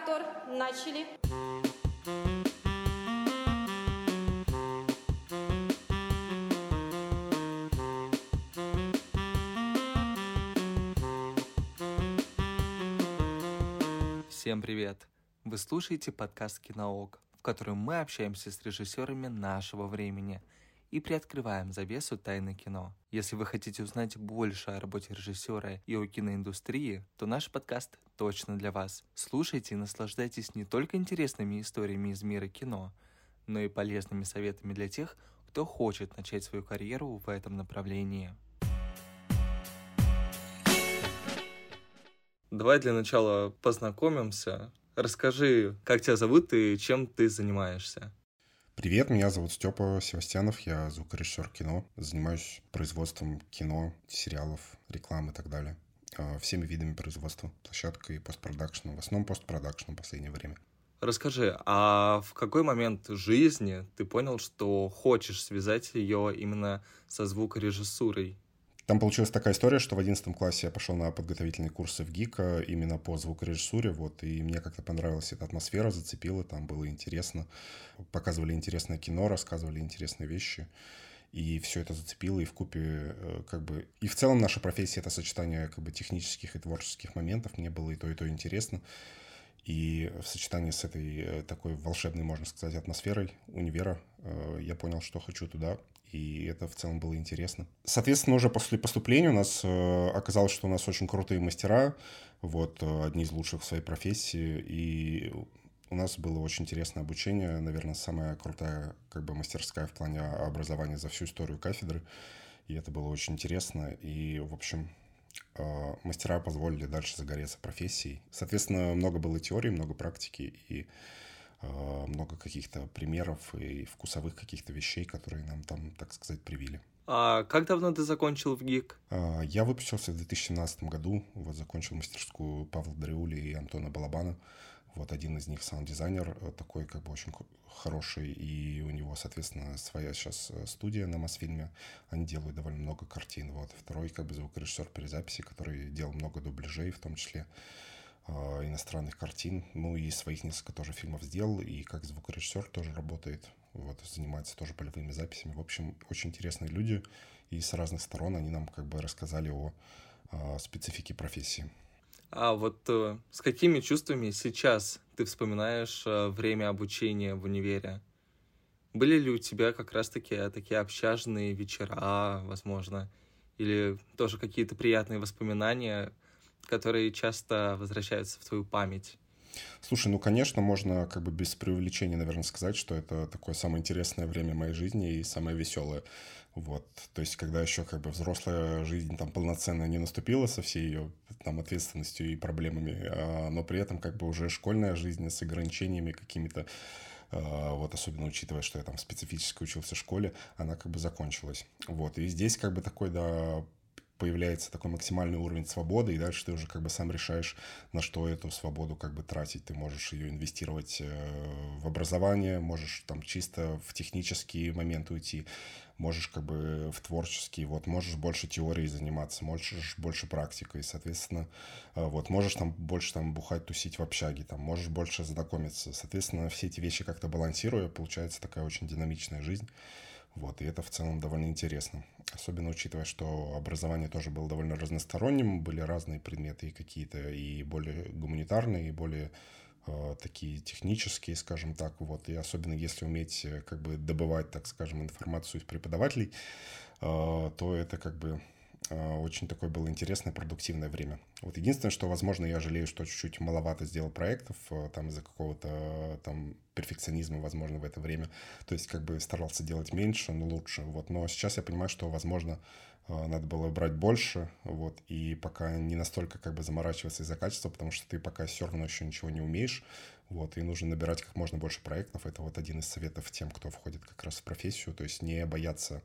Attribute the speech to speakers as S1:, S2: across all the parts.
S1: мотор. Начали.
S2: Всем привет! Вы слушаете подкаст «Киноок», в котором мы общаемся с режиссерами нашего времени и приоткрываем завесу тайны кино. Если вы хотите узнать больше о работе режиссера и о киноиндустрии, то наш подкаст точно для вас. Слушайте и наслаждайтесь не только интересными историями из мира кино, но и полезными советами для тех, кто хочет начать свою карьеру в этом направлении. Давай для начала познакомимся. Расскажи, как тебя зовут и чем ты занимаешься.
S3: Привет, меня зовут Степа Севастьянов, я звукорежиссер кино, занимаюсь производством кино, сериалов, рекламы и так далее. А, всеми видами производства, площадкой и постпродакшеном, в основном постпродакшеном в последнее время.
S2: Расскажи, а в какой момент жизни ты понял, что хочешь связать ее именно со звукорежиссурой?
S3: Там получилась такая история, что в 11 классе я пошел на подготовительные курсы в ГИКа именно по звукорежиссуре, вот, и мне как-то понравилась эта атмосфера, зацепила, там было интересно. Показывали интересное кино, рассказывали интересные вещи, и все это зацепило, и в купе э, как бы... И в целом наша профессия — это сочетание как бы технических и творческих моментов, мне было и то, и то интересно. И в сочетании с этой э, такой волшебной, можно сказать, атмосферой универа э, я понял, что хочу туда и это в целом было интересно. Соответственно, уже после поступления у нас э, оказалось, что у нас очень крутые мастера, вот, э, одни из лучших в своей профессии, и у нас было очень интересное обучение, наверное, самая крутая как бы мастерская в плане образования за всю историю кафедры, и это было очень интересно, и, в общем, э, мастера позволили дальше загореться профессией. Соответственно, много было теории, много практики, и много каких-то примеров и вкусовых каких-то вещей, которые нам там, так сказать, привили.
S2: А как давно ты закончил в ГИК?
S3: А, я выпустился в 2017 году, вот закончил мастерскую Павла Дреули и Антона Балабана. Вот один из них саунд-дизайнер, э, такой как бы очень хороший, и у него, соответственно, своя сейчас э, студия на Мосфильме. Они делают довольно много картин. Вот второй как бы звукорежиссер перезаписи, который делал много дубляжей в том числе. А, иностранных картин, ну и своих несколько тоже фильмов сделал, и как звукорежиссер тоже работает, вот, занимается тоже полевыми записями. В общем, очень интересные люди, и с разных сторон они нам как бы рассказали о, о специфике профессии.
S2: А вот э, с какими чувствами сейчас ты вспоминаешь э, время обучения в универе? Были ли у тебя как раз-таки такие общажные вечера, возможно, или тоже какие-то приятные воспоминания, которые часто возвращаются в твою память?
S3: Слушай, ну, конечно, можно как бы без преувеличения, наверное, сказать, что это такое самое интересное время моей жизни и самое веселое. Вот, то есть, когда еще как бы взрослая жизнь там полноценно не наступила со всей ее там ответственностью и проблемами, а, но при этом как бы уже школьная жизнь с ограничениями какими-то, а, вот особенно учитывая, что я там специфически учился в школе, она как бы закончилась. Вот, и здесь как бы такой, да, появляется такой максимальный уровень свободы, и дальше ты уже как бы сам решаешь, на что эту свободу как бы тратить. Ты можешь ее инвестировать э, в образование, можешь там чисто в технические моменты уйти, можешь как бы в творческие, вот, можешь больше теорией заниматься, можешь больше практикой, соответственно, э, вот, можешь там больше там бухать, тусить в общаге, там, можешь больше знакомиться, соответственно, все эти вещи как-то балансируя, получается такая очень динамичная жизнь. Вот, и это в целом довольно интересно. Особенно учитывая, что образование тоже было довольно разносторонним, были разные предметы и какие-то и более гуманитарные, и более э, такие технические, скажем так, вот, и особенно если уметь э, как бы добывать, так скажем, информацию из преподавателей, э, то это как бы очень такое было интересное, продуктивное время. Вот единственное, что, возможно, я жалею, что чуть-чуть маловато сделал проектов, э, там из-за какого-то там перфекционизма, возможно, в это время. То есть как бы старался делать меньше, но лучше. Вот. Но сейчас я понимаю, что, возможно, надо было брать больше, вот, и пока не настолько как бы заморачиваться из-за качества, потому что ты пока все равно еще ничего не умеешь, вот, и нужно набирать как можно больше проектов. Это вот один из советов тем, кто входит как раз в профессию, то есть не бояться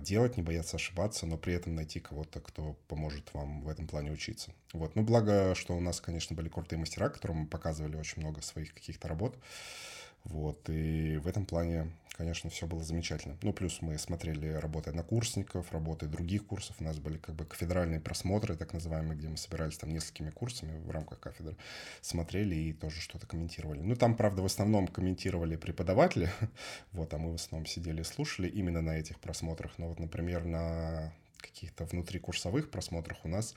S3: делать, не бояться ошибаться, но при этом найти кого-то, кто поможет вам в этом плане учиться. Вот. Ну, благо, что у нас, конечно, были крутые мастера, которым мы показывали очень много своих каких-то работ. Вот, и в этом плане конечно, все было замечательно. Ну, плюс мы смотрели работы однокурсников, работы других курсов. У нас были как бы кафедральные просмотры, так называемые, где мы собирались там несколькими курсами в рамках кафедры, смотрели и тоже что-то комментировали. Ну, там, правда, в основном комментировали преподаватели, вот, а мы в основном сидели и слушали именно на этих просмотрах. Но вот, например, на каких-то внутрикурсовых просмотрах у нас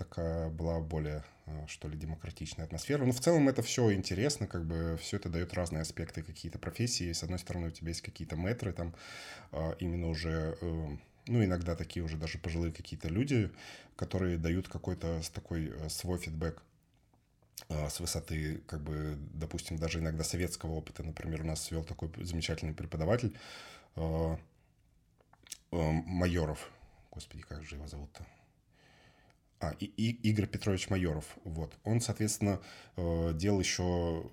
S3: такая была более, э, что ли, демократичная атмосфера. Но ну, в целом это все интересно, как бы все это дает разные аспекты какие-то профессии. С одной стороны, у тебя есть какие-то метры, там а, именно уже, э, ну, иногда такие уже даже пожилые какие-то люди, которые дают какой-то такой э, свой фидбэк а, с высоты, как бы, допустим, даже иногда советского опыта. Например, у нас вел такой замечательный преподаватель Майоров. Господи, как же его зовут-то? А, и, и Игорь Петрович Майоров, вот. Он, соответственно, э, делал еще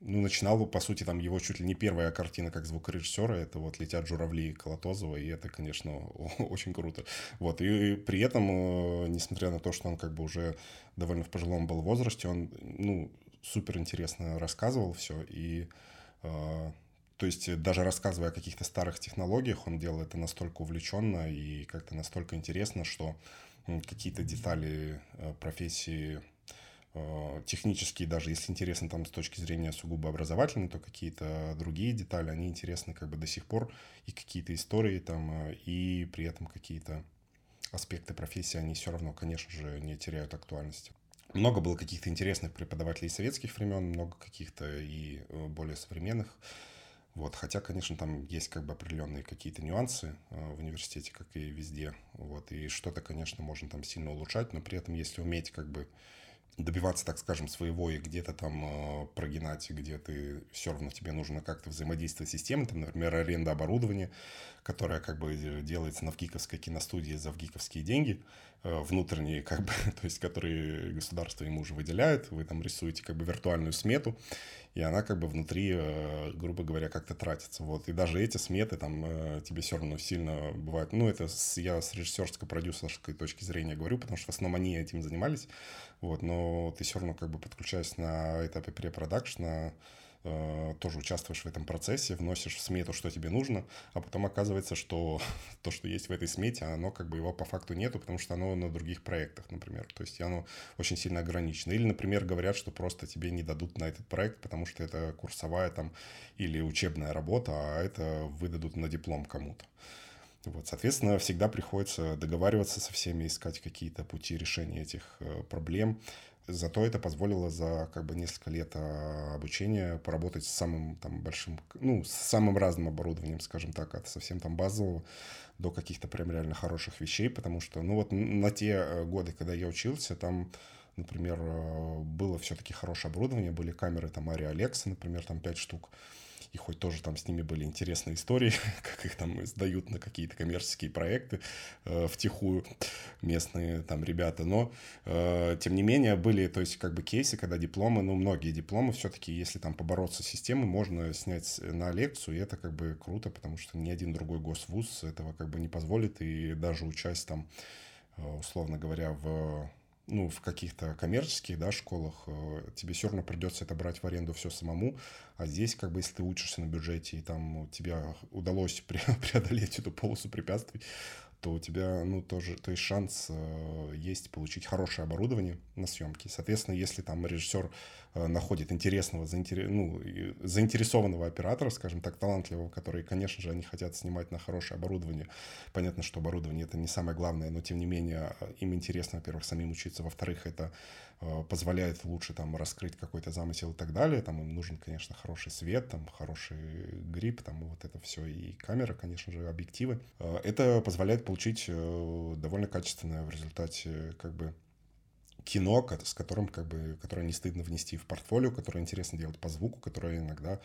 S3: ну, начинал, по сути, там его чуть ли не первая картина как звукорежиссера, это вот «Летят журавли» Колотозова, и это, конечно, очень круто. Вот, и, при этом, э, несмотря на то, что он как бы уже довольно в пожилом был возрасте, он, ну, супер интересно рассказывал все, и э, то есть даже рассказывая о каких-то старых технологиях, он делал это настолько увлеченно и как-то настолько интересно, что какие-то детали э, профессии э, технические, даже если интересно там с точки зрения сугубо образовательной, то какие-то другие детали, они интересны как бы до сих пор, и какие-то истории там, э, и при этом какие-то аспекты профессии, они все равно, конечно же, не теряют актуальности. Много было каких-то интересных преподавателей советских времен, много каких-то и более современных. Вот, хотя, конечно, там есть как бы определенные какие-то нюансы э, в университете, как и везде. Вот, и что-то, конечно, можно там сильно улучшать, но при этом, если уметь как бы добиваться, так скажем, своего и где-то там э, прогинать, где ты все равно тебе нужно как-то взаимодействовать с системой, там, например, аренда оборудования, которая как бы делается на ВГИКовской киностудии за ВГИКовские деньги, э, внутренние, как бы, то есть, которые государство ему уже выделяет, вы там рисуете как бы виртуальную смету, и она как бы внутри, э, грубо говоря, как-то тратится. Вот. И даже эти сметы там э, тебе все равно сильно бывают. Ну, это с, я с режиссерско-продюсерской точки зрения говорю, потому что в основном они этим занимались. Вот. Но ты все равно как бы подключаясь на этапе препродакшна, Э, тоже участвуешь в этом процессе, вносишь в смету, что тебе нужно, а потом оказывается, что то, что есть в этой смете, оно как бы его по факту нету, потому что оно на других проектах, например. То есть оно очень сильно ограничено. Или, например, говорят, что просто тебе не дадут на этот проект, потому что это курсовая там или учебная работа, а это выдадут на диплом кому-то. Вот, соответственно, всегда приходится договариваться со всеми, искать какие-то пути решения этих э, проблем. Зато это позволило за как бы несколько лет а, обучения поработать с самым там большим, ну, с самым разным оборудованием, скажем так, от совсем там базового до каких-то прям реально хороших вещей, потому что, ну вот на те э, годы, когда я учился, там, например, э, было все-таки хорошее оборудование, были камеры там Ари Алекса, например, там 5 штук, и хоть тоже там с ними были интересные истории, как их там сдают на какие-то коммерческие проекты э, втихую местные там ребята, но э, тем не менее были, то есть как бы кейсы, когда дипломы, ну многие дипломы все-таки, если там побороться с системой, можно снять на лекцию, и это как бы круто, потому что ни один другой госвуз этого как бы не позволит, и даже учась там, э, условно говоря, в ну, в каких-то коммерческих, да, школах, э, тебе все равно придется это брать в аренду все самому, а здесь, как бы, если ты учишься на бюджете, и там тебе удалось преодолеть эту полосу препятствий, то у тебя, ну, тоже, то есть шанс э, есть получить хорошее оборудование на съемке. Соответственно, если там режиссер э, находит интересного, заинтер... ну, заинтересованного оператора, скажем так, талантливого, который, конечно же, они хотят снимать на хорошее оборудование. Понятно, что оборудование это не самое главное, но тем не менее им интересно, во-первых, самим учиться, во-вторых, это Э, позволяет лучше там раскрыть какой-то замысел и так далее. Там им нужен, конечно, хороший свет, там хороший грипп, там вот это все и камера, конечно же, объективы. Э, это позволяет получить э, довольно качественное в результате как бы кино, с которым как бы, которое не стыдно внести в портфолио, которое интересно делать по звуку, которое иногда,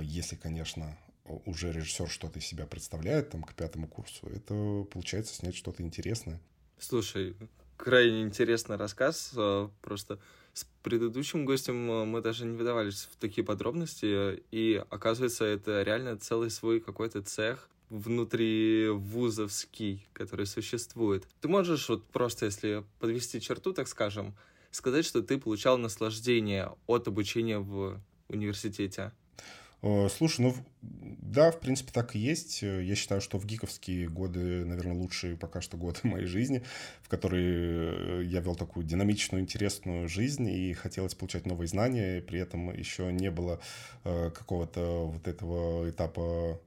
S3: если, конечно, уже режиссер что-то из себя представляет там к пятому курсу, это получается снять что-то интересное.
S2: Слушай, крайне интересный рассказ. Э, просто с предыдущим гостем э, мы даже не выдавались в такие подробности, и оказывается, это реально целый свой какой-то цех внутри вузовский, который существует. Ты можешь вот просто, если подвести черту, так скажем, сказать, что ты получал наслаждение от обучения в университете?
S3: Э, слушай, ну да, в принципе, так и есть. Я считаю, что в гиковские годы, наверное, лучшие пока что годы моей жизни, в которые э, я вел такую динамичную, интересную жизнь и хотелось получать новые знания, и при этом еще не было э, какого-то вот этого этапа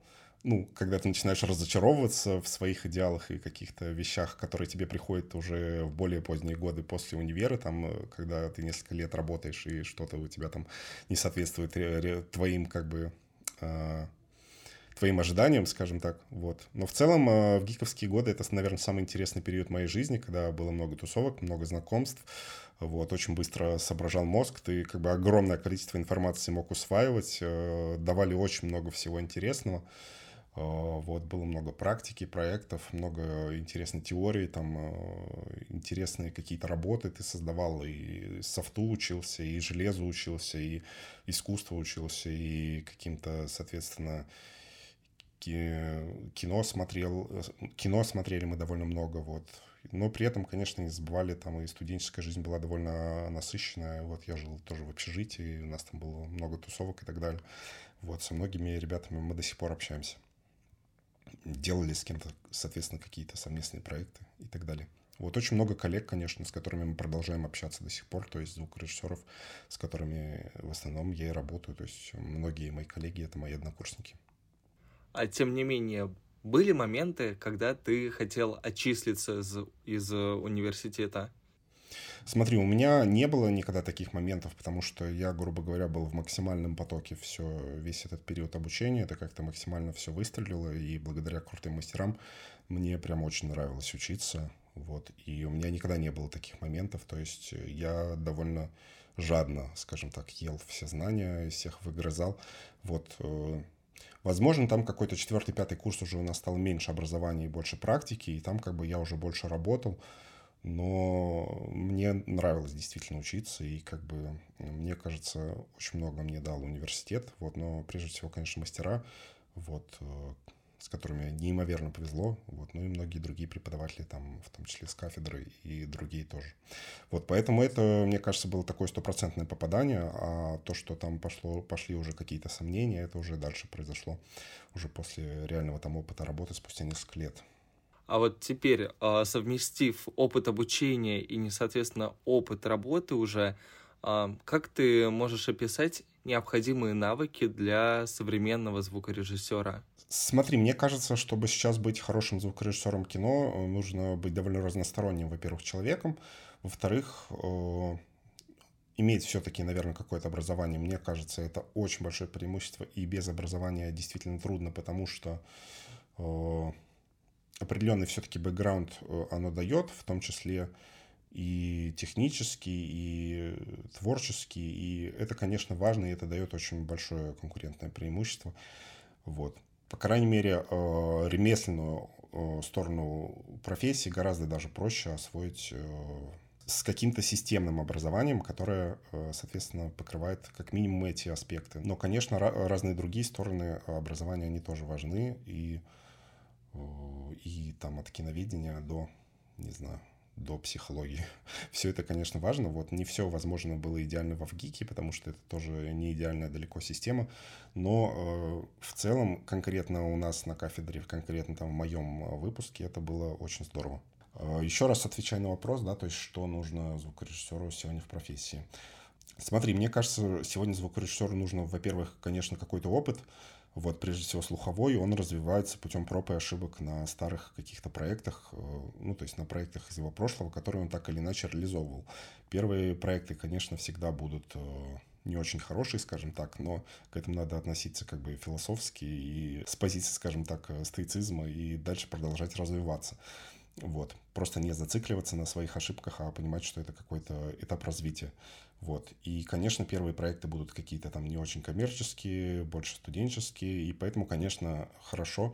S3: ну, когда ты начинаешь разочаровываться в своих идеалах и каких-то вещах, которые тебе приходят уже в более поздние годы после универа, там, э, когда ты несколько лет работаешь и что-то у тебя там не соответствует твоим, как бы, э, твоим ожиданиям, скажем так, вот. Но в целом э, в гиковские годы это, наверное, самый интересный период моей жизни, когда было много тусовок, много знакомств, вот, очень быстро соображал мозг, ты как бы огромное количество информации мог усваивать, давали очень много всего интересного, Э, вот, было много практики, проектов, много интересной теории, там э, интересные какие-то работы ты создавал, и софту учился, и железу учился, и искусство учился, и каким-то, соответственно, кино смотрел, кино смотрели мы довольно много, вот. Но при этом, конечно, не забывали, там и студенческая жизнь была довольно насыщенная. Вот я жил тоже в общежитии, у нас там было много тусовок и так далее. Вот, со многими ребятами мы до сих пор общаемся делали с кем-то, соответственно, какие-то совместные проекты и так далее. Вот очень много коллег, конечно, с которыми мы продолжаем общаться до сих пор, то есть звукорежиссеров, с которыми в основном я и работаю, то есть многие мои коллеги — это мои однокурсники.
S2: А тем не менее, были моменты, когда ты хотел отчислиться из, из университета?
S3: Смотри, у меня не было никогда таких моментов, потому что я, грубо говоря, был в максимальном потоке все, весь этот период обучения. Это как-то максимально все выстрелило, и благодаря крутым мастерам мне прям очень нравилось учиться. Вот. И у меня никогда не было таких моментов. То есть я довольно жадно, скажем так, ел все знания, всех выгрызал. Вот. Возможно, там какой-то четвертый, пятый курс уже у нас стал меньше образования и больше практики, и там как бы я уже больше работал но мне нравилось действительно учиться, и как бы мне кажется, очень много мне дал университет, вот, но прежде всего, конечно, мастера, вот, э, с которыми неимоверно повезло, вот, ну и многие другие преподаватели, там, в том числе с кафедры и другие тоже. Вот, поэтому это, мне кажется, было такое стопроцентное попадание, а то, что там пошло, пошли уже какие-то сомнения, это уже дальше произошло, уже после реального там опыта работы спустя несколько лет.
S2: А вот теперь, а, совместив опыт обучения и, соответственно, опыт работы уже, а, как ты можешь описать необходимые навыки для современного звукорежиссера?
S3: Смотри, мне кажется, чтобы сейчас быть хорошим звукорежиссером кино, э, нужно быть довольно разносторонним, во-первых, человеком, во-вторых, э, иметь все-таки, наверное, какое-то образование. Мне кажется, это очень большое преимущество, и без образования действительно трудно, потому что э, определенный все-таки бэкграунд э, оно дает, в том числе и технический, и творческий, и это, конечно, важно, и это дает очень большое конкурентное преимущество. Вот. По крайней мере, э, ремесленную э, сторону профессии гораздо даже проще освоить с каким-то системным образованием, которое, соответственно, покрывает как минимум эти аспекты. Но, конечно, разные другие стороны образования, они тоже важны, и и там от киноведения до, не знаю, до психологии. Все это, конечно, важно. Вот не все, возможно, было идеально в ВГИКе, потому что это тоже не идеальная далеко система. Но э, в целом, конкретно у нас на кафедре, конкретно там в моем э, выпуске, это было очень здорово. Э, еще раз отвечая на вопрос, да, то есть что нужно звукорежиссеру сегодня в профессии. Смотри, мне кажется, сегодня звукорежиссеру нужно, во-первых, конечно, какой-то опыт, вот, прежде всего, слуховой, он развивается путем проб и ошибок на старых каких-то проектах, э, ну, то есть на проектах из его прошлого, которые он так или иначе реализовывал. Первые проекты, конечно, всегда будут э, не очень хорошие, скажем так, но к этому надо относиться как бы философски и с позиции, скажем так, э, стоицизма и дальше продолжать развиваться. Вот. Просто не зацикливаться на своих ошибках, а понимать, что это какой-то этап развития. Вот. И, конечно, первые проекты будут какие-то там не очень коммерческие, больше студенческие, и поэтому, конечно, хорошо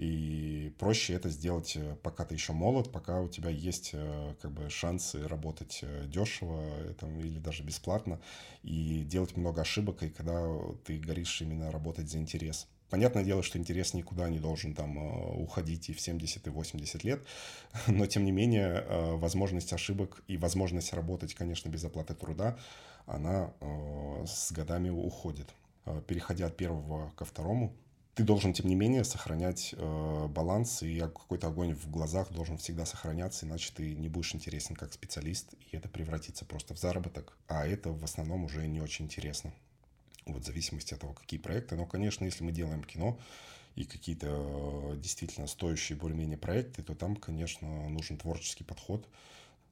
S3: и проще это сделать, э, пока ты еще молод, пока у тебя есть э, как бы шансы работать э, дешево там, или даже бесплатно и делать много ошибок, и когда ты горишь именно работать за интерес. Понятное дело, что интерес никуда не должен там э, уходить и в 70, и 80 лет, но тем не менее э, возможность ошибок и возможность работать, конечно, без оплаты труда, она э, с годами уходит. переходя от первого ко второму, ты должен, тем не менее, сохранять э, баланс, и какой-то огонь в глазах должен всегда сохраняться, иначе ты не будешь интересен как специалист, и это превратится просто в заработок, а это в основном уже не очень интересно. Вот в зависимости от того, какие проекты. Но, конечно, если мы делаем кино и какие-то э, действительно стоящие более-менее проекты, то там, конечно, нужен творческий подход.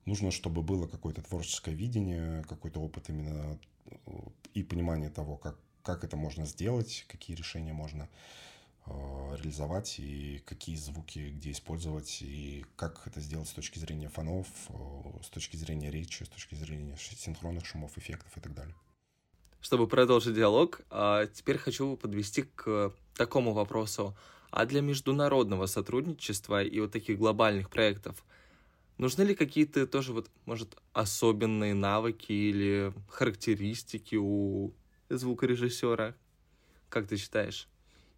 S3: Нужно, чтобы было какое-то творческое видение, какой-то опыт именно э, и понимание того, как как это можно сделать, какие решения можно э, реализовать и какие звуки где использовать и как это сделать с точки зрения фонов, с точки зрения речи, с точки зрения синхронных шумов, эффектов и так далее.
S2: Чтобы продолжить диалог, а, теперь хочу подвести к такому вопросу. А для международного сотрудничества и вот таких глобальных проектов нужны ли какие-то тоже вот, может, особенные навыки или характеристики у звукорежиссера? Как ты считаешь?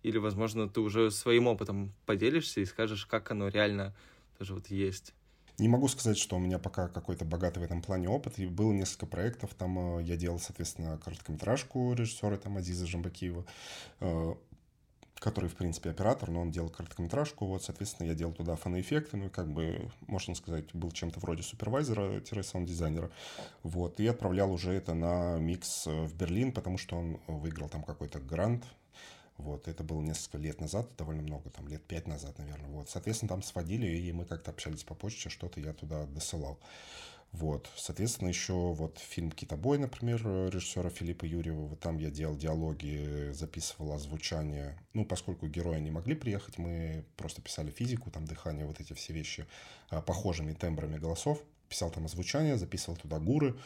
S2: Или, возможно, ты уже своим опытом поделишься и скажешь, как оно реально тоже вот есть?
S3: Не могу сказать, что у меня пока какой-то богатый в этом плане опыт. И было несколько проектов. Там э, я делал, соответственно, короткометражку режиссера там Азиза Жамбакиева. Э, который, в принципе, оператор, но он делал короткометражку, вот, соответственно, я делал туда фоноэффекты, ну, как бы, можно сказать, был чем-то вроде супервайзера-саунд-дизайнера, вот, и отправлял уже это на микс э, в Берлин, потому что он выиграл там какой-то грант, вот, это было несколько лет назад, довольно много, там, лет пять назад, наверное, вот, соответственно, там сводили, и мы как-то общались по почте, что-то я туда досылал. Вот, соответственно, еще вот фильм «Китобой», например, режиссера Филиппа Юрьева, вот там я делал диалоги, записывал озвучание. Ну, поскольку герои не могли приехать, мы просто писали физику, там дыхание, вот эти все вещи а, похожими тембрами голосов. Писал там озвучание, записывал туда гуры,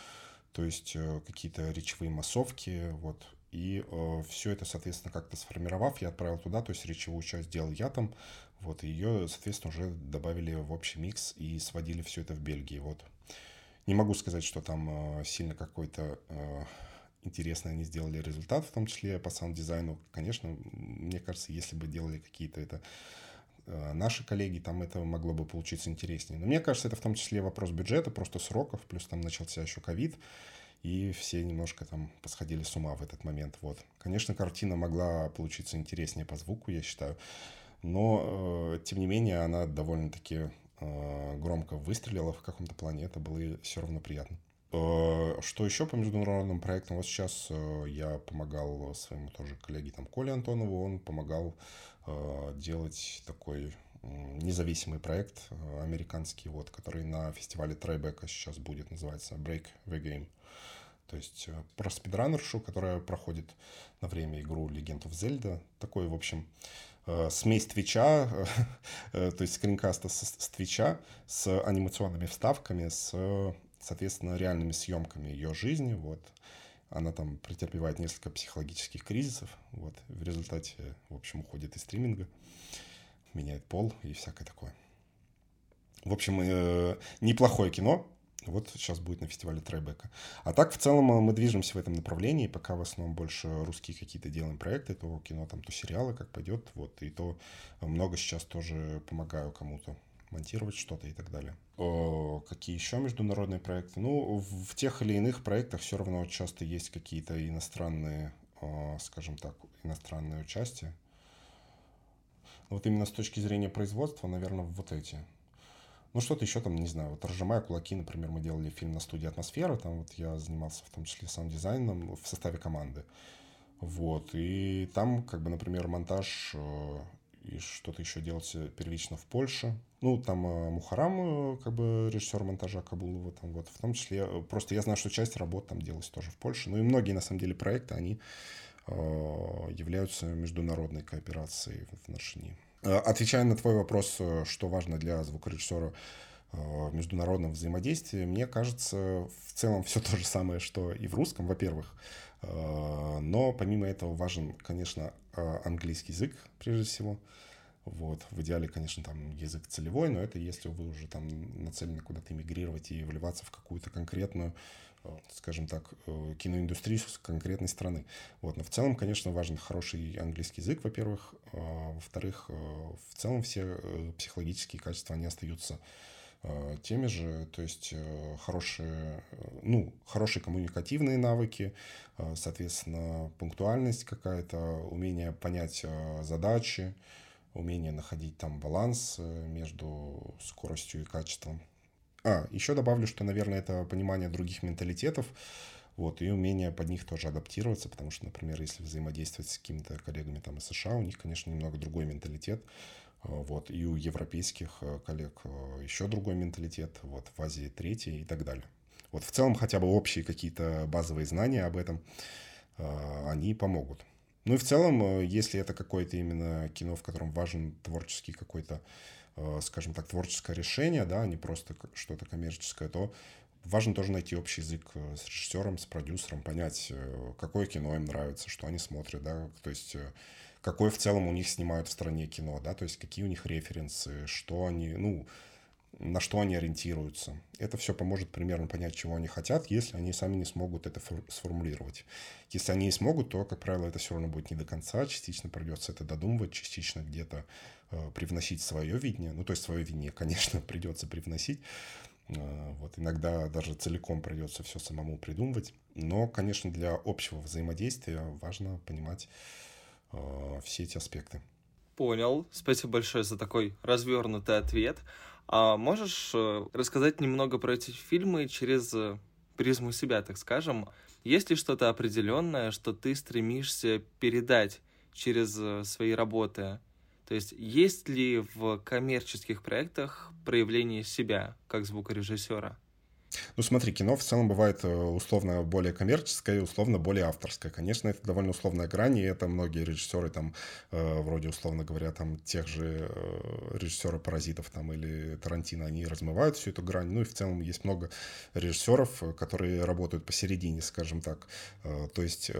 S3: то есть э, какие-то речевые массовки, вот. И э, все это, соответственно, как-то сформировав, я отправил туда, то есть речевую часть делал я там, вот, и ее, соответственно, уже добавили в общий микс и сводили все это в Бельгии, вот. Не могу сказать, что там э, сильно какой-то э, интересный они сделали результат, в том числе по саунд-дизайну. Конечно, мне кажется, если бы делали какие-то это э, наши коллеги, там это могло бы получиться интереснее. Но мне кажется, это в том числе вопрос бюджета, просто сроков, плюс там начался еще ковид, и все немножко там посходили с ума в этот момент. Вот. Конечно, картина могла получиться интереснее по звуку, я считаю, но, э, тем не менее, она довольно-таки Э, громко выстрелила в каком-то плане, это было все равно приятно. Э, что еще по международным проектам? Вот сейчас я помогал своему тоже коллеге там Коле Антонову, он помогал делать такой независимый проект американский, вот, который на фестивале Трайбека сейчас будет, называется Break the Game. То есть про спидранершу, которая проходит на время игру Legend of Zelda. Такой, в общем, Э, смесь Твича, э, то есть скринкаста с, Твича, с анимационными вставками, с, соответственно, реальными съемками ее жизни, вот. Она там претерпевает несколько психологических кризисов, вот. В результате, в общем, уходит из стриминга, меняет пол и всякое такое. В общем, э, неплохое кино, вот сейчас будет на фестивале Трайбека. А так, в целом, мы движемся в этом направлении. Пока в основном больше русские какие-то делаем проекты, то кино, там, то сериалы, как пойдет. Вот, и то много сейчас тоже помогаю кому-то монтировать что-то и так далее. О, какие еще международные проекты? Ну, в, тех или иных проектах все равно часто есть какие-то иностранные, о, скажем так, иностранные участия. Вот именно с точки зрения производства, наверное, вот эти ну, что-то еще там, не знаю, вот «Разжимая кулаки», например, мы делали фильм на студии «Атмосфера», там вот я занимался в том числе саунд-дизайном в составе команды. Вот, и там, как бы, например, монтаж э, и что-то еще делался первично в Польше. Ну, там э, Мухарам, э, как бы режиссер монтажа Кабулова, там вот, в том числе, просто я знаю, что часть работ там делалась тоже в Польше. Ну и многие, на самом деле, проекты, они являются международной кооперацией в отношении Э, отвечая на твой вопрос, э, что важно для звукорежиссера э, в международном взаимодействии, мне кажется, в целом все то же самое, что и в русском, во-первых. Но помимо этого важен, конечно, английский язык, прежде всего. Вот. В идеале, конечно, там язык целевой, но это если вы уже там нацелены куда-то эмигрировать и вливаться в какую-то конкретную скажем так, э, киноиндустрию с конкретной страны. Вот. Но в целом, конечно, важен хороший английский язык, во-первых. А, во-вторых, э, в целом все э, психологические качества, они остаются э, теми же, то есть э, хорошие, ну, хорошие коммуникативные навыки, соответственно, пунктуальность какая-то, умение понять задачи, умение находить там баланс между скоростью и качеством. А, еще добавлю, что, наверное, это понимание других менталитетов, вот, и умение под них тоже адаптироваться, потому что, например, если взаимодействовать с какими-то коллегами там из США, у них, конечно, немного другой менталитет, а, вот, и у европейских э, коллег э, еще другой менталитет, вот, в Азии третий и так далее. Вот, в целом, хотя бы общие какие-то базовые знания об этом, а, они помогут. Ну и в целом, э, если это какое-то именно кино, в котором важен творческий какой-то, скажем так, творческое решение, да, а не просто что-то коммерческое, то важно тоже найти общий язык э, с режиссером, с продюсером, понять, э, какое кино им нравится, что они смотрят, да, то есть э, какое в целом у них снимают в стране кино, да, то есть какие у них референсы, что они, ну, на что они ориентируются. Это все поможет примерно понять, чего они хотят, если они сами не смогут это сформулировать. Если они не смогут, то, как правило, это все равно будет не до конца, частично придется это додумывать, частично где-то э, привносить свое видение. Ну, то есть свое видение, конечно, придется привносить. Э, вот иногда даже целиком придется все самому придумывать. Но, конечно, для общего взаимодействия важно понимать э, все эти аспекты.
S2: Понял. Спасибо большое за такой развернутый ответ. А можешь э, рассказать немного про эти фильмы через э, призму себя, так скажем? Есть ли что-то определенное, что ты стремишься передать через свои работы? То есть есть ли в коммерческих проектах проявление себя как звукорежиссера?
S3: Ну, смотри, кино в целом бывает э, условно более коммерческое условно более авторское. Конечно, это довольно условная грань, и это многие режиссеры там, э, вроде, условно говоря, там, тех же э, режиссеров «Паразитов» там, или Тарантино, они размывают всю эту грань. Ну, и в целом есть много режиссеров, которые работают посередине, скажем так. То есть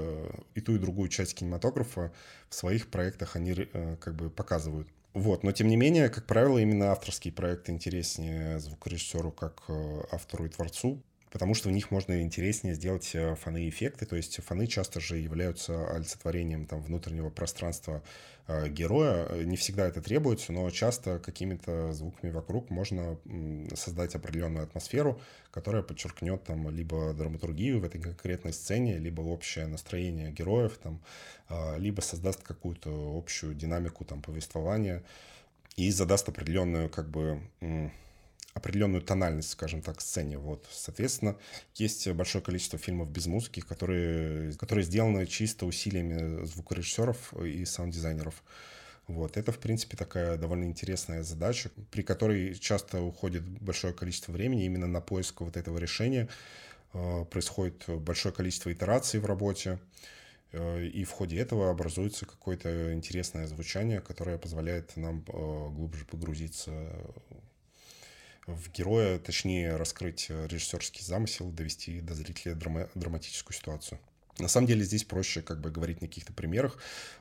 S3: и ту, и другую часть кинематографа в своих проектах они как бы показывают. Вот, но тем не менее, как правило, именно авторские проекты интереснее звукорежиссеру как э, автору и творцу, потому что в них можно интереснее сделать э, фоны-эффекты, то есть фоны часто же являются олицетворением там, внутреннего пространства э, героя. Не всегда это требуется, но часто какими-то звуками вокруг можно создать определенную атмосферу, которая подчеркнет там либо драматургию в этой конкретной сцене, либо общее настроение героев, там, э, либо создаст какую-то общую динамику там, повествования и задаст определенную как бы определенную тональность, скажем так, сцене. Вот, соответственно, есть большое количество фильмов без музыки, которые, которые сделаны чисто усилиями звукорежиссеров и саунд-дизайнеров. Вот. Это, в принципе, такая довольно интересная задача, при которой часто уходит большое количество времени именно на поиск вот этого решения. Э, происходит большое количество итераций в работе, э, и в ходе этого образуется какое-то интересное звучание, которое позволяет нам э, глубже погрузиться в героя, точнее раскрыть э, режиссерский замысел, довести до зрителя драма- драматическую ситуацию. На самом деле здесь проще как бы говорить на каких-то примерах.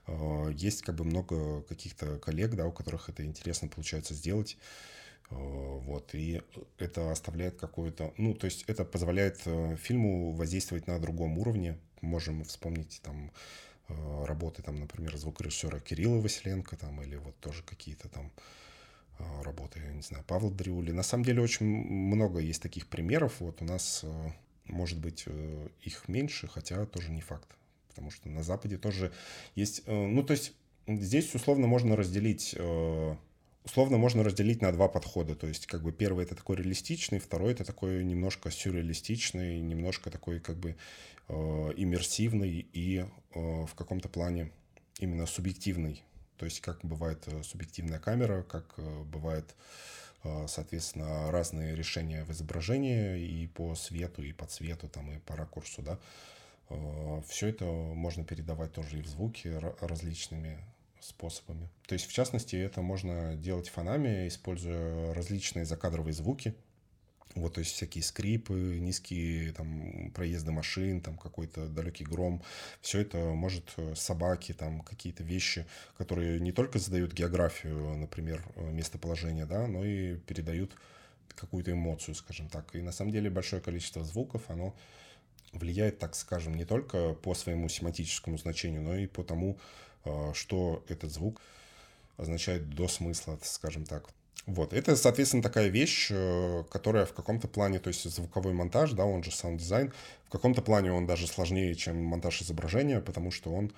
S3: Э, есть как бы много каких-то коллег, да, у которых это интересно получается сделать. Э, вот, и это оставляет какое-то... Ну, то есть это позволяет фильму воздействовать на другом уровне. Можем вспомнить там работы, там, например, звукорежиссера Кирилла Василенко, там, или вот тоже какие-то там работы, я не знаю, Павла Дриули. На самом деле очень много есть таких примеров. Вот у нас, э, может быть, э, их меньше, хотя тоже не факт. Потому что на Западе тоже есть... Э, ну, то есть здесь условно можно разделить условно можно разделить на два подхода. То есть, как бы первый это такой реалистичный, второй это такой немножко сюрреалистичный, немножко такой как бы иммерсивный и в каком-то плане именно субъективный то есть как бывает э, субъективная камера, как э, бывает, э, соответственно, разные решения в изображении и по свету, и по цвету, там, и по ракурсу, да. Все это можно передавать тоже и в звуке различными способами. То есть, в частности, это можно делать фонами, используя различные закадровые звуки, вот, то есть всякие скрипы, низкие там проезды машин, там какой-то далекий гром. Все это может э, собаки, там какие-то вещи, которые не только задают географию, например, э, местоположение, да, но и передают какую-то эмоцию, скажем так. И на самом деле большое количество звуков, оно влияет, так скажем, не только по своему семантическому значению, но и по тому, э, что этот звук означает до смысла, скажем так. Вот, это, соответственно, такая вещь, э, которая в каком-то плане, то есть звуковой монтаж, да, он же саунд-дизайн, в каком-то плане он даже сложнее, чем монтаж изображения, потому что он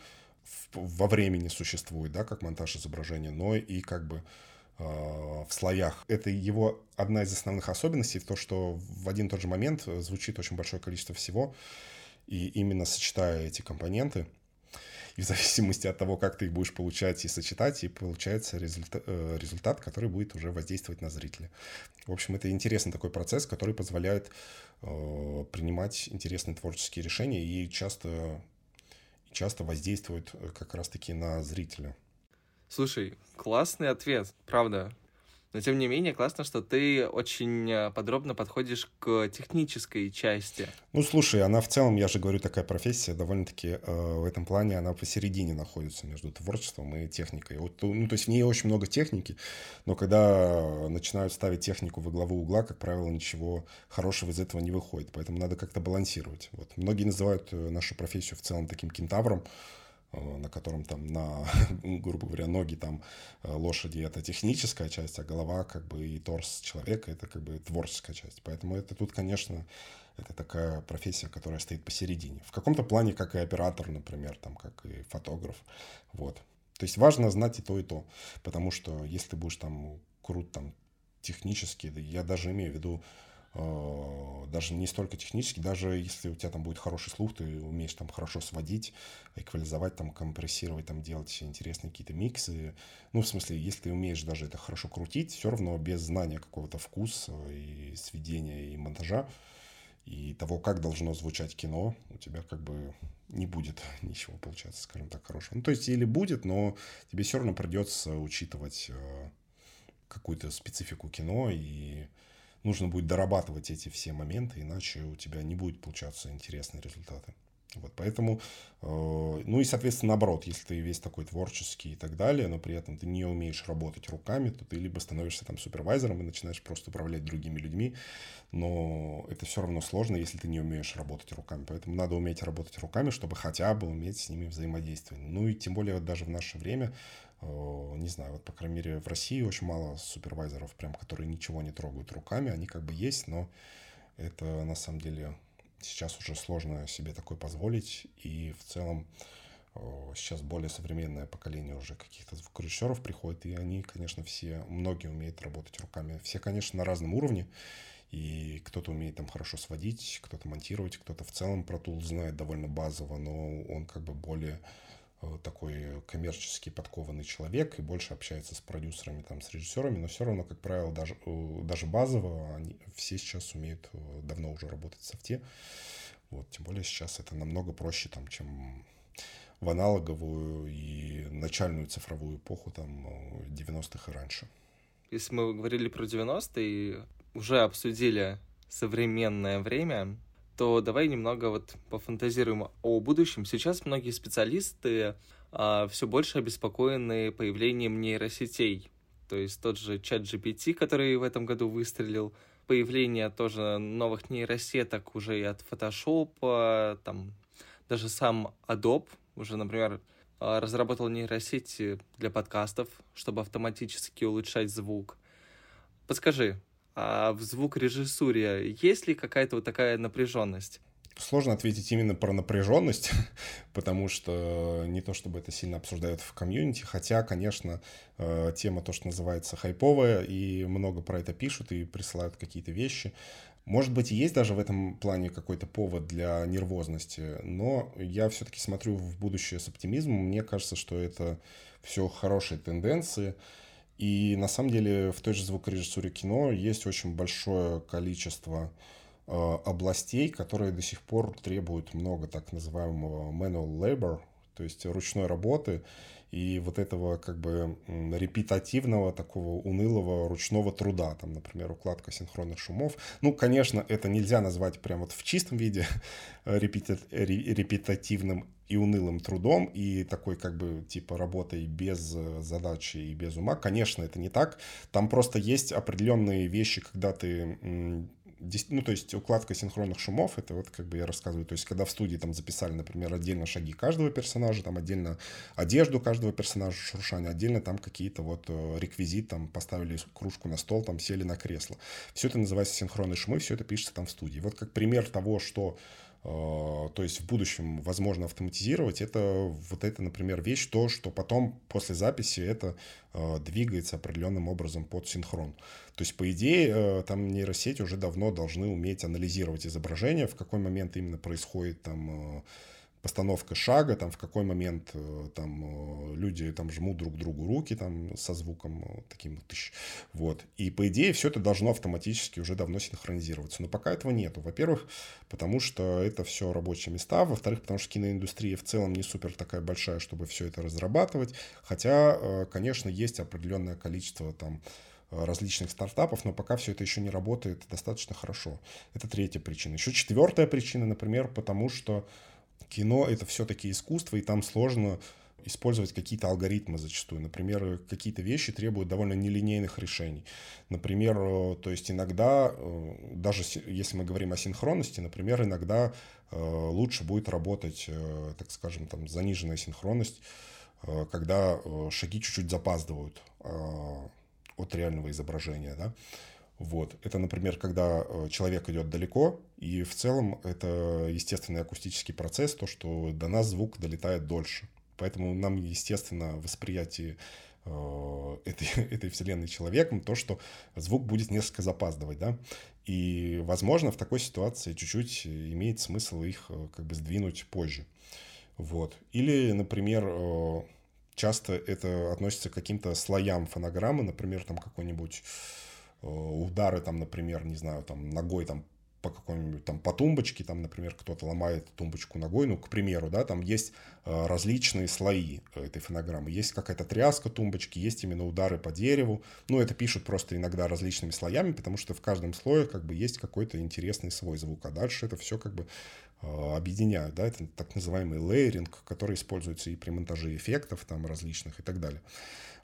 S3: во времени существует, да, как монтаж изображения, но и как бы э, в слоях. Это его одна из основных особенностей, то, что в один и тот же момент звучит очень большое количество всего, и именно сочетая эти компоненты, и в зависимости от того, как ты их будешь получать и сочетать, и получается результат, э, результат, который будет уже воздействовать на зрителя. В общем, это интересный такой процесс, который позволяет э, принимать интересные творческие решения и часто, часто воздействует э, как раз-таки на зрителя.
S2: Слушай, классный ответ, правда. Но тем не менее, классно, что ты очень э, подробно подходишь к технической части.
S3: Ну, слушай, она в целом, я же говорю, такая профессия, довольно-таки э, в этом плане она посередине находится между творчеством и техникой. Вот, ну, то есть в ней очень много техники, но когда начинают ставить технику во главу угла, как правило, ничего хорошего из этого не выходит. Поэтому надо как-то балансировать. Вот. Многие называют э, нашу профессию в целом таким кентавром, на котором там на, грубо говоря, ноги там э, лошади это техническая часть, а голова как бы и торс человека это как бы творческая часть. Поэтому это тут, конечно, это такая профессия, которая стоит посередине. В каком-то плане, как и оператор, например, там, как и фотограф. Вот. То есть важно знать и то, и то. Потому что если ты будешь там крут там технически, я даже имею в виду Э, даже не столько технически, даже если у тебя там будет хороший слух, ты умеешь там хорошо сводить, эквализовать, там компрессировать, там делать интересные какие-то миксы. Ну, в смысле, если ты умеешь даже это хорошо крутить, все равно без знания какого-то вкуса и сведения и монтажа, и того, как должно звучать кино, у тебя как бы не будет ничего получаться, скажем так, хорошего. Ну, то есть или будет, но тебе все равно придется учитывать э, какую-то специфику кино и нужно будет дорабатывать эти все моменты, иначе у тебя не будет получаться интересные результаты. Вот, поэтому, э, ну и, соответственно, наоборот, если ты весь такой творческий и так далее, но при этом ты не умеешь работать руками, то ты либо становишься там супервайзером и начинаешь просто управлять другими людьми, но это все равно сложно, если ты не умеешь работать руками. Поэтому надо уметь работать руками, чтобы хотя бы уметь с ними взаимодействовать. Ну и тем более вот даже в наше время не знаю, вот, по крайней мере, в России очень мало супервайзеров, прям, которые ничего не трогают руками, они как бы есть, но это на самом деле сейчас уже сложно себе такое позволить, и в целом э, сейчас более современное поколение уже каких-то звукорежиссеров приходит, и они, конечно, все, многие умеют работать руками. Все, конечно, на разном уровне, и кто-то умеет там хорошо сводить, кто-то монтировать, кто-то в целом про тул знает довольно базово, но он как бы более Э, такой коммерчески подкованный человек и больше общается с продюсерами, там, с режиссерами, но все равно, как правило, даже, э, даже базово они все сейчас умеют э, давно уже работать в софте. Вот, тем более сейчас это намного проще, там, чем в аналоговую и начальную цифровую эпоху там 90-х и раньше.
S2: Если мы говорили про 90-е и уже обсудили современное время, то давай немного вот пофантазируем о будущем. Сейчас многие специалисты а, все больше обеспокоены появлением нейросетей. То есть тот же чат GPT, который в этом году выстрелил, появление тоже новых нейросеток уже и от Photoshop, там даже сам Adobe уже, например, а, разработал нейросети для подкастов, чтобы автоматически улучшать звук. Подскажи, а в звукорежиссуре есть ли какая-то вот такая напряженность?
S3: Сложно ответить именно про напряженность, потому что не то чтобы это сильно обсуждают в комьюнити, хотя, конечно, э, тема то, что называется хайповая, и много про это пишут и присылают какие-то вещи. Может быть, и есть даже в этом плане какой-то повод для нервозности, но я все-таки смотрю в будущее с оптимизмом. Мне кажется, что это все хорошие тенденции. И на самом деле в той же звукорежиссуре кино есть очень большое количество э, областей, которые до сих пор требуют много так называемого manual labor, то есть ручной работы и вот этого как бы репетативного, такого унылого ручного труда, там, например, укладка синхронных шумов. Ну, конечно, это нельзя назвать прям вот в чистом виде репетативным и унылым трудом, и такой как бы типа работой без э, задачи и без ума. Конечно, это не так. Там просто есть определенные вещи, когда ты ну, то есть укладка синхронных шумов, это вот как бы я рассказываю, то есть когда в студии там записали, например, отдельно шаги каждого персонажа, там отдельно одежду каждого персонажа, шуршание, отдельно там какие-то вот э, реквизит, там поставили кружку на стол, там сели на кресло. Все это называется синхронные шумы, все это пишется там в студии. Вот как пример того, что то есть в будущем возможно автоматизировать, это вот это, например, вещь, то, что потом после записи это э, двигается определенным образом под синхрон. То есть, по идее, э, там нейросети уже давно должны уметь анализировать изображение, в какой момент именно происходит там постановка шага, там в какой момент э, там э, люди там жмут друг другу руки там со звуком э, таким тыщ. Вот. И по идее все это должно автоматически уже давно синхронизироваться. Но пока этого нету. Во-первых, потому что это все рабочие места. Во-вторых, потому что киноиндустрия в целом не супер такая большая, чтобы все это разрабатывать. Хотя, конечно, есть определенное количество там различных стартапов, но пока все это еще не работает достаточно хорошо. Это третья причина. Еще четвертая причина, например, потому что кино — это все-таки искусство, и там сложно использовать какие-то алгоритмы зачастую. Например, какие-то вещи требуют довольно нелинейных решений. Например, э, то есть иногда, э, даже если мы говорим о синхронности, например, иногда э, лучше будет работать, так скажем, там заниженная синхронность, когда шаги чуть-чуть запаздывают от реального изображения, да. Вот. Это, например, когда э, человек идет далеко, и в целом это естественный акустический процесс, то, что до нас звук долетает дольше. Поэтому нам, естественно, восприятие э, этой, этой вселенной человеком, то, что звук будет несколько запаздывать, да, и, возможно, в такой ситуации чуть-чуть имеет смысл их э, как бы сдвинуть позже, вот. Или, например, часто это относится к каким-то слоям фонограммы, например, там какой-нибудь удары там, например, не знаю, там ногой там по какой-нибудь там по тумбочке, там, например, кто-то ломает тумбочку ногой, ну, к примеру, да, там есть э, различные слои этой фонограммы. Есть какая-то тряска тумбочки, есть именно удары по дереву. Ну, это пишут просто иногда различными слоями, потому что в каждом слое как бы есть какой-то интересный свой звук, а дальше это все как бы э, объединяют, да, это так называемый лейеринг, который используется и при монтаже эффектов там различных и так далее.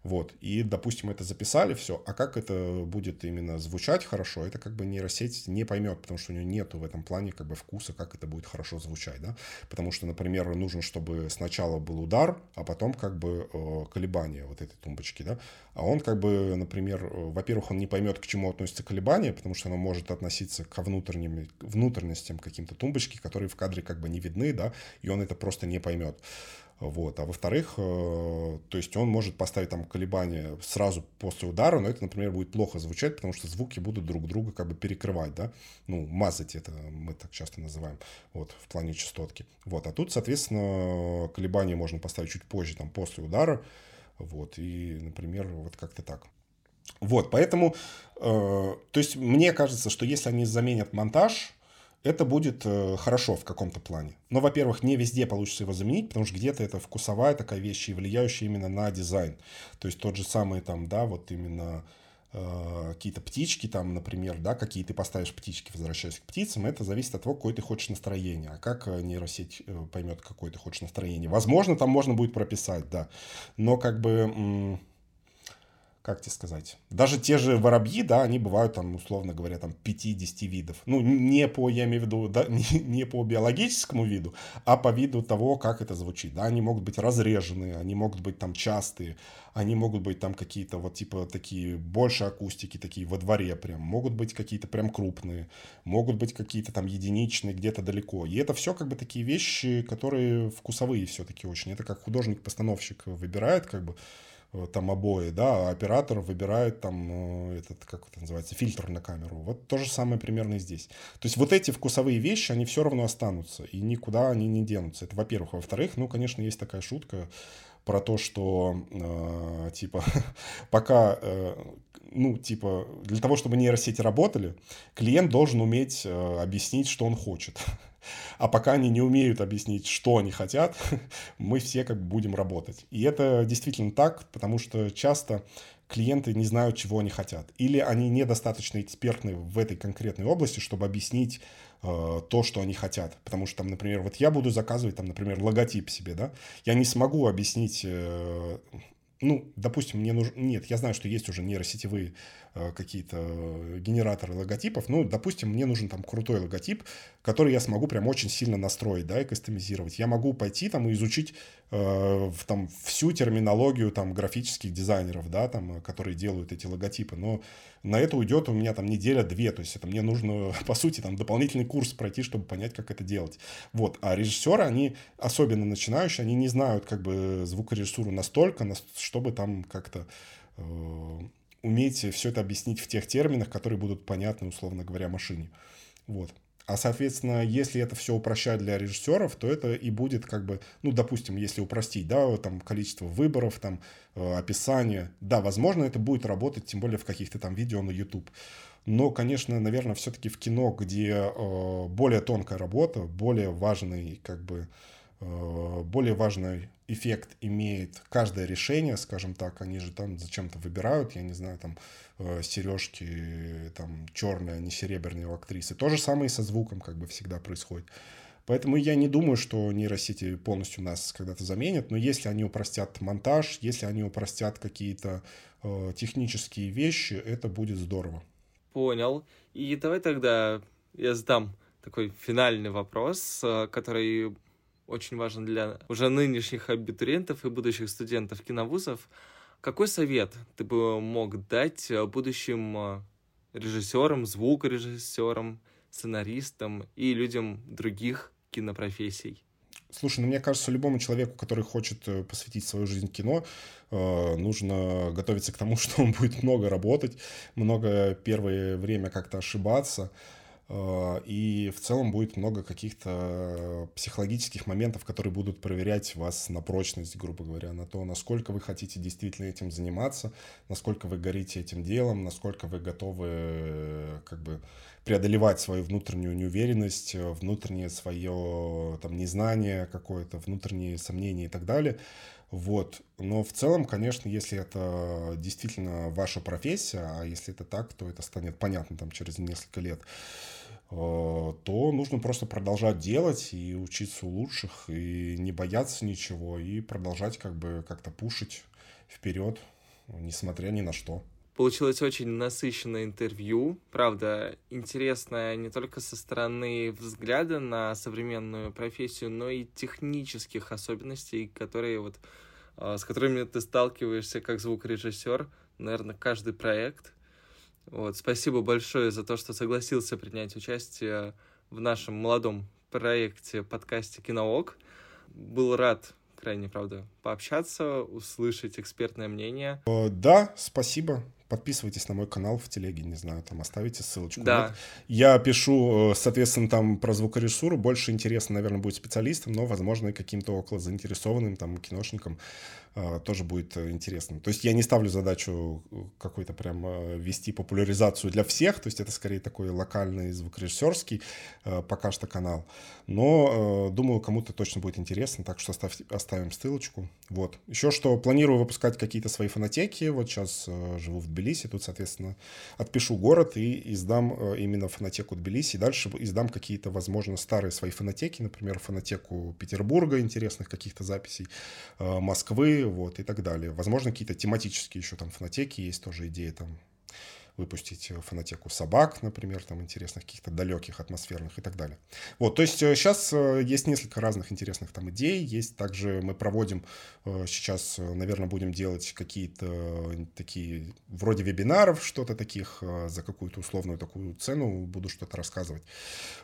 S3: Вот. И, допустим, это записали, все. А как это будет именно звучать хорошо, это как бы нейросеть не поймет, потому что у нее нету в этом плане как бы вкуса, как это будет хорошо звучать, да. Потому что, например, нужно, чтобы сначала был удар, а потом как бы э, колебания вот этой тумбочки, да. А он как бы, например, э, во-первых, он не поймет, к чему относится колебание, потому что оно может относиться к внутренним, внутренностям каким-то тумбочки, которые в кадре как бы не видны, да, и он это просто не поймет. Вот. А во-вторых, э, то есть он может поставить там колебания сразу после удара, но это, например, будет плохо звучать, потому что звуки будут друг друга как бы перекрывать, да, ну, мазать это мы так часто называем, вот, в плане частотки. Вот. А тут, соответственно, колебания можно поставить чуть позже, там, после удара, вот, и, например, вот как-то так. Вот, поэтому, э, то есть мне кажется, что если они заменят монтаж, это будет э, хорошо в каком-то плане. Но, во-первых, не везде получится его заменить, потому что где-то это вкусовая такая вещь и влияющая именно на дизайн. То есть тот же самый там, да, вот именно э, какие-то птички там, например, да, какие ты поставишь птички, возвращаясь к птицам, это зависит от того, какое ты хочешь настроение. А как э, нейросеть поймет, какое ты хочешь настроение? Возможно, там можно будет прописать, да. Но как бы как тебе сказать, даже те же воробьи, да, они бывают там, условно говоря, там 50 видов. Ну, не по, я имею в виду, да, не, не по биологическому виду, а по виду того, как это звучит, да, они могут быть разреженные, они могут быть там частые, они могут быть там какие-то вот типа такие больше акустики, такие во дворе прям, могут быть какие-то прям крупные, могут быть какие-то там единичные где-то далеко. И это все как бы такие вещи, которые вкусовые все-таки очень. Это как художник-постановщик выбирает как бы там обои, да, а оператор выбирает там э, этот, как это называется, фильтр на камеру. Вот то же самое примерно и здесь. То есть вот эти вкусовые вещи, они все равно останутся, и никуда они не денутся. Это во-первых. Во-вторых, ну, конечно, есть такая шутка про то, что, э, типа, пока, э, ну, типа, для того, чтобы нейросети работали, клиент должен уметь э, объяснить, что он хочет. А пока они не умеют объяснить, что они хотят, мы все как бы будем работать. И это действительно так, потому что часто клиенты не знают, чего они хотят. Или они недостаточно экспертны в этой конкретной области, чтобы объяснить э, то, что они хотят. Потому что, там, например, вот я буду заказывать, там, например, логотип себе, да, я не смогу объяснить... Э, ну, допустим, мне нужно... Нет, я знаю, что есть уже нейросетевые какие-то генераторы логотипов. Ну, допустим, мне нужен там крутой логотип, который я смогу прям очень сильно настроить, да, и кастомизировать. Я могу пойти там и изучить э, там всю терминологию там графических дизайнеров, да, там, которые делают эти логотипы. Но на это уйдет у меня там неделя-две. То есть это мне нужно, по сути, там дополнительный курс пройти, чтобы понять, как это делать. Вот. А режиссеры, они, особенно начинающие, они не знают как бы звукорежиссуру настолько, чтобы там как-то э, уметь все это объяснить в тех терминах, которые будут понятны, условно говоря, машине. Вот. А, соответственно, если это все упрощать для режиссеров, то это и будет как бы, ну, допустим, если упростить, да, там количество выборов, там э, описание, да, возможно, это будет работать, тем более в каких-то там видео на YouTube. Но, конечно, наверное, все-таки в кино, где э, более тонкая работа, более важный, как бы, э, более важный эффект имеет каждое решение, скажем так, они же там зачем-то выбирают, я не знаю, там э, сережки там черные, а не серебряные у актрисы. То же самое и со звуком как бы всегда происходит. Поэтому я не думаю, что нейросети полностью нас когда-то заменят, но если они упростят монтаж, если они упростят какие-то э, технические вещи, это будет здорово.
S2: Понял. И давай тогда я задам такой финальный вопрос, э, который очень важен для уже нынешних абитуриентов и будущих студентов киновузов. Какой совет ты бы мог дать э, будущим э, режиссерам, звукорежиссерам, сценаристам и людям других кинопрофессий?
S3: Слушай, ну мне кажется, любому человеку, который хочет э, посвятить свою жизнь кино, нужно готовиться к тому, что он будет много работать, много первое время как-то ошибаться, и в целом будет много каких-то психологических моментов, которые будут проверять вас на прочность, грубо говоря, на то, насколько вы хотите действительно этим заниматься, насколько вы горите этим делом, насколько вы готовы э, как бы преодолевать свою внутреннюю неуверенность, внутреннее свое там незнание какое-то, внутренние сомнения и так далее. Вот. Но в целом, конечно, если это действительно ваша профессия, а если это так, то это станет понятно там через несколько лет, Э, то нужно просто продолжать делать и учиться у лучших, и не бояться ничего, и продолжать как бы как-то пушить вперед, несмотря ни на что.
S2: Получилось очень насыщенное интервью. Правда, интересное не только со стороны взгляда на современную профессию, но и технических особенностей, которые вот, э, с которыми ты сталкиваешься как звукорежиссер. Наверное, каждый проект — вот, спасибо большое за то, что согласился принять участие в нашем молодом проекте подкасте «Киноок». Был рад крайне, правда, пообщаться, услышать экспертное мнение.
S3: Да, спасибо. Подписывайтесь на мой канал в телеге, не знаю, там оставите ссылочку.
S2: Да.
S3: Я пишу, э, соответственно, там про звукорежиссуру. Больше интересно, наверное, будет специалистам, но, возможно, и каким-то около заинтересованным там киношникам а, тоже будет э, интересно. То есть я не ставлю задачу э, какой-то прям э, вести популяризацию для всех, то есть это скорее такой локальный звукорежиссерский пока что канал. Но думаю, кому-то точно будет интересно, так что оставь, оставим ссылочку. Вот. Еще что, планирую выпускать какие-то свои фонотеки. Вот сейчас живу в Тбилиси, тут, соответственно, отпишу город и издам именно фонотеку Тбилиси. Дальше издам какие-то, возможно, старые свои фонотеки, например, фонотеку Петербурга, интересных каких-то записей, Москвы, вот, и так далее. Возможно, какие-то тематические еще там фонотеки есть тоже идеи там выпустить фонотеку собак, например, там интересных каких-то далеких, атмосферных и так далее. Вот, то есть сейчас э, э, есть несколько разных интересных там идей, есть также мы проводим э, сейчас, наверное, будем делать какие-то такие вроде вебинаров, что-то таких за какую-то условную такую цену буду что-то рассказывать.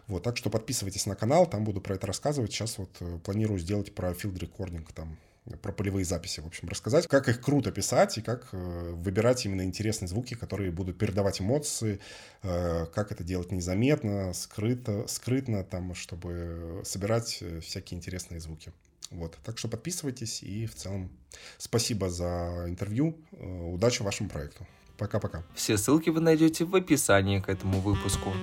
S3: Вот, так что подписывайтесь на канал, там буду про это рассказывать. Сейчас вот планирую сделать про field recording там про полевые записи, в общем, рассказать, как их круто писать и как э, выбирать именно интересные звуки, которые будут передавать эмоции, э, как это делать незаметно, скрыто, скрытно, там, чтобы собирать э, всякие интересные звуки. Вот, так что подписывайтесь и в целом спасибо за интервью, удачи вашему проекту. Пока-пока.
S2: Все ссылки вы найдете в описании к этому выпуску.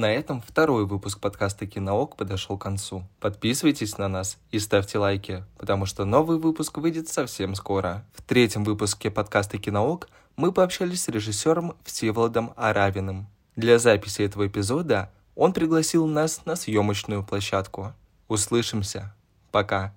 S2: На этом второй выпуск подкаста «Киноок» подошел к концу. Подписывайтесь на нас и ставьте лайки, потому что новый выпуск выйдет совсем скоро. В третьем выпуске подкаста «Киноок» мы пообщались с режиссером Всеволодом Аравиным. Для записи этого эпизода Он пригласил нас на съемочную площадку. Услышимся. Пока.